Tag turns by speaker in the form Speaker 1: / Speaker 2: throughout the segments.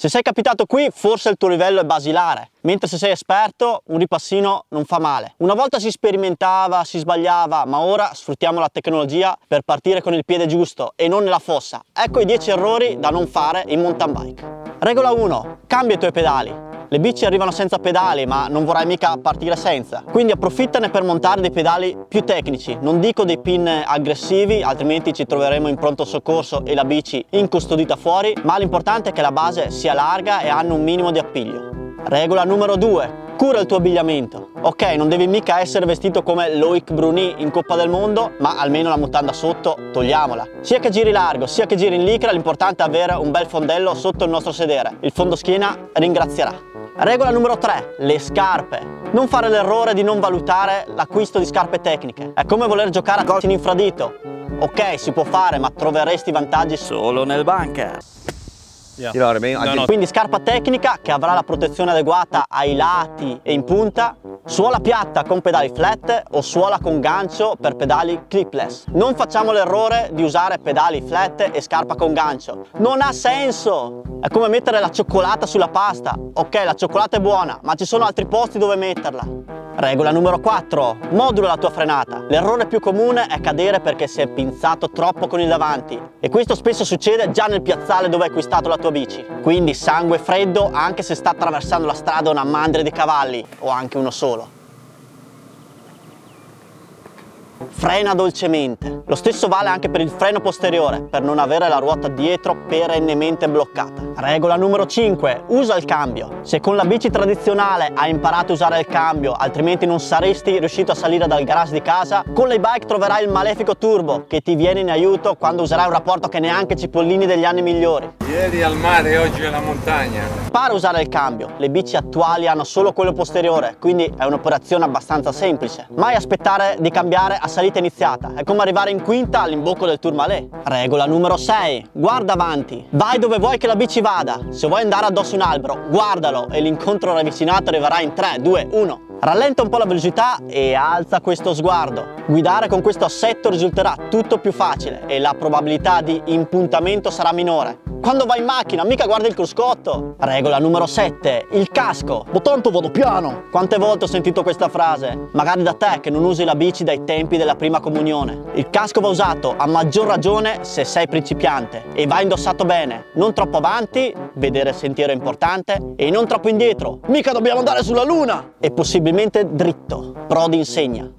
Speaker 1: Se sei capitato qui, forse il tuo livello è basilare, mentre se sei esperto, un ripassino non fa male. Una volta si sperimentava, si sbagliava, ma ora sfruttiamo la tecnologia per partire con il piede giusto e non nella fossa. Ecco i 10 errori da non fare in mountain bike. Regola 1. Cambia i tuoi pedali. Le bici arrivano senza pedali, ma non vorrai mica partire senza. Quindi approfittane per montare dei pedali più tecnici. Non dico dei pin aggressivi, altrimenti ci troveremo in pronto soccorso e la bici incustodita fuori, ma l'importante è che la base sia larga e hanno un minimo di appiglio. Regola numero 2 cura il tuo abbigliamento. Ok, non devi mica essere vestito come Loic Bruni in Coppa del Mondo, ma almeno la mutanda sotto togliamola. Sia che giri largo, sia che giri in licra, l'importante è avere un bel fondello sotto il nostro sedere. Il fondo schiena ringrazierà. Regola numero 3, le scarpe. Non fare l'errore di non valutare l'acquisto di scarpe tecniche. È come voler giocare a golf in infradito. Ok, si può fare, ma troveresti vantaggi solo nel bunker. Yeah. You know I mean? no, no. Quindi scarpa tecnica che avrà la protezione adeguata ai lati e in punta, suola piatta con pedali flat o suola con gancio per pedali clipless. Non facciamo l'errore di usare pedali flat e scarpa con gancio. Non ha senso! È come mettere la cioccolata sulla pasta. Ok, la cioccolata è buona, ma ci sono altri posti dove metterla. Regola numero 4. Modula la tua frenata. L'errore più comune è cadere perché si è pinzato troppo con il davanti e questo spesso succede già nel piazzale dove hai acquistato la tua bici. Quindi sangue freddo anche se sta attraversando la strada una mandria di cavalli o anche uno solo. Frena dolcemente. Lo stesso vale anche per il freno posteriore, per non avere la ruota dietro perennemente bloccata. Regola numero 5. Usa il cambio. Se con la bici tradizionale hai imparato a usare il cambio, altrimenti non saresti riuscito a salire dal garage di casa, con l'e-bike troverai il malefico turbo che ti viene in aiuto quando userai un rapporto che neanche Cipollini degli anni migliori.
Speaker 2: Ieri al mare, oggi alla montagna.
Speaker 1: Impara a usare il cambio. Le bici attuali hanno solo quello posteriore, quindi è un'operazione abbastanza semplice. Mai aspettare di cambiare a salita iniziata. È come arrivare in quinta all'imbocco del Tourmalet. Regola numero 6. Guarda avanti. Vai dove vuoi che la bici vada. Se vuoi andare addosso un albero, guardalo e l'incontro ravvicinato arriverà in 3, 2, 1. Rallenta un po' la velocità e alza questo sguardo. Guidare con questo assetto risulterà tutto più facile e la probabilità di impuntamento sarà minore. Quando vai in macchina, mica guardi il cruscotto. Regola numero 7, il casco. Ma tanto vado piano. Quante volte ho sentito questa frase? Magari da te che non usi la bici dai tempi della prima comunione. Il casco va usato a maggior ragione se sei principiante e va indossato bene. Non troppo avanti, vedere il sentiero è importante, e non troppo indietro. Mica dobbiamo andare sulla luna! E possibilmente dritto. Prodi insegna.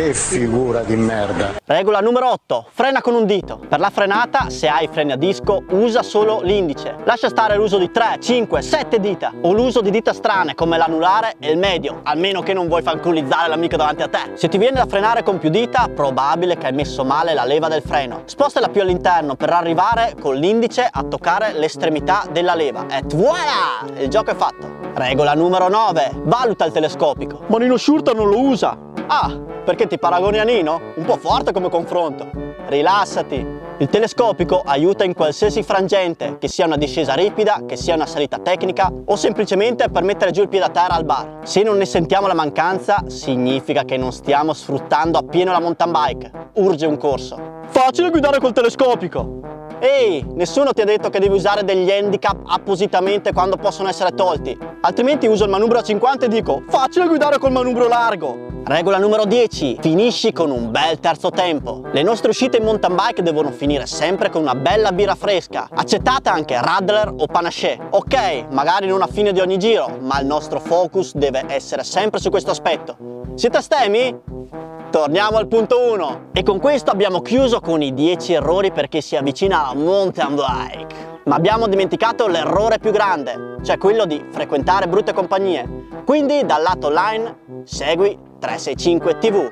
Speaker 3: Che figura di merda.
Speaker 1: Regola numero 8. Frena con un dito. Per la frenata, se hai freni a disco, usa solo l'indice. Lascia stare l'uso di 3, 5, 7 dita o l'uso di dita strane come l'anulare e il medio, almeno che non vuoi fanculizzare l'amico davanti a te. Se ti viene da frenare con più dita, probabile che hai messo male la leva del freno. Spostala più all'interno per arrivare con l'indice a toccare l'estremità della leva. E voilà! Il gioco è fatto. Regola numero 9. Valuta il telescopico. Ma Nino Schurter non lo usa. Ah, perché ti paragoni a Nino? Un po' forte come confronto. Rilassati. Il telescopico aiuta in qualsiasi frangente, che sia una discesa ripida, che sia una salita tecnica o semplicemente per mettere giù il piede a terra al bar. Se non ne sentiamo la mancanza, significa che non stiamo sfruttando appieno la mountain bike. Urge un corso. Facile guidare col telescopico! Ehi, nessuno ti ha detto che devi usare degli handicap appositamente quando possono essere tolti. Altrimenti uso il manubrio a 50 e dico facile guidare col manubrio largo. Regola numero 10. Finisci con un bel terzo tempo. Le nostre uscite in mountain bike devono finire sempre con una bella birra fresca. Accettate anche Radler o Panaché. Ok, magari non a fine di ogni giro, ma il nostro focus deve essere sempre su questo aspetto. Siete stemi? Torniamo al punto 1 e con questo abbiamo chiuso con i 10 errori perché si avvicina alla mountain bike. Ma abbiamo dimenticato l'errore più grande, cioè quello di frequentare brutte compagnie. Quindi dal lato online segui 365 TV.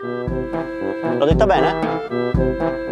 Speaker 1: L'ho detta bene?